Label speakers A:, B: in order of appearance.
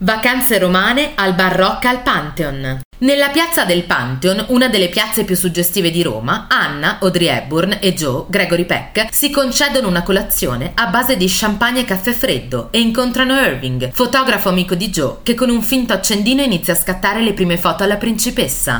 A: Vacanze romane al Barrocca al Pantheon. Nella piazza del Pantheon, una delle piazze più suggestive di Roma, Anna, Audrey Hepburn e Joe, Gregory Peck, si concedono una colazione a base di champagne e caffè freddo e incontrano Irving, fotografo amico di Joe, che con un finto accendino inizia a scattare le prime foto alla principessa.